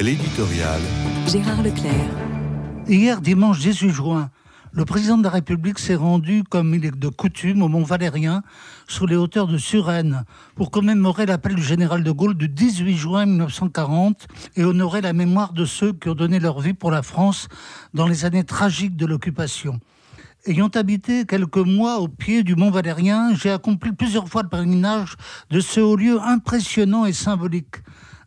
L'éditorial. Gérard Leclerc. Hier, dimanche 18 juin, le président de la République s'est rendu, comme il est de coutume, au Mont Valérien, sous les hauteurs de Suresnes, pour commémorer l'appel du général de Gaulle du 18 juin 1940 et honorer la mémoire de ceux qui ont donné leur vie pour la France dans les années tragiques de l'occupation. Ayant habité quelques mois au pied du Mont Valérien, j'ai accompli plusieurs fois le pèlerinage de ce haut lieu impressionnant et symbolique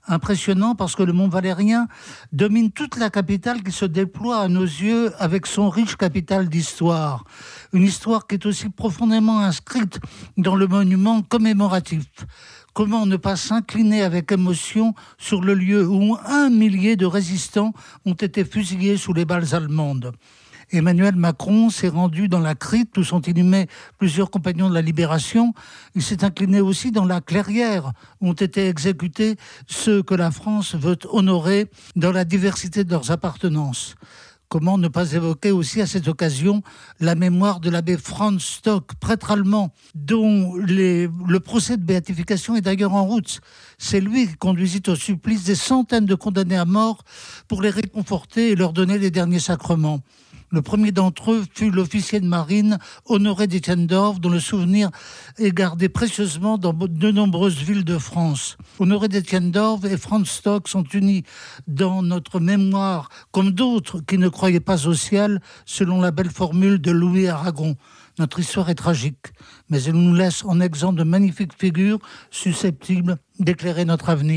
impressionnant parce que le Mont Valérien domine toute la capitale qui se déploie à nos yeux avec son riche capital d'histoire. Une histoire qui est aussi profondément inscrite dans le monument commémoratif. Comment ne pas s'incliner avec émotion sur le lieu où un millier de résistants ont été fusillés sous les balles allemandes? Emmanuel Macron s'est rendu dans la crypte où sont inhumés plusieurs compagnons de la libération. Il s'est incliné aussi dans la clairière où ont été exécutés ceux que la France veut honorer dans la diversité de leurs appartenances. Comment ne pas évoquer aussi à cette occasion la mémoire de l'abbé Franz Stock, prêtre allemand, dont le procès de béatification est d'ailleurs en route. C'est lui qui conduisit au supplice des centaines de condamnés à mort pour les réconforter et leur donner les derniers sacrements. Le premier d'entre eux fut l'officier de marine Honoré d'Etiendorf, dont le souvenir est gardé précieusement dans de nombreuses villes de France. Honoré d'Etiendorf et Franz Stock sont unis dans notre mémoire, comme d'autres qui ne croyaient pas au ciel, selon la belle formule de Louis Aragon. Notre histoire est tragique, mais elle nous laisse en exemple de magnifiques figures susceptibles d'éclairer notre avenir.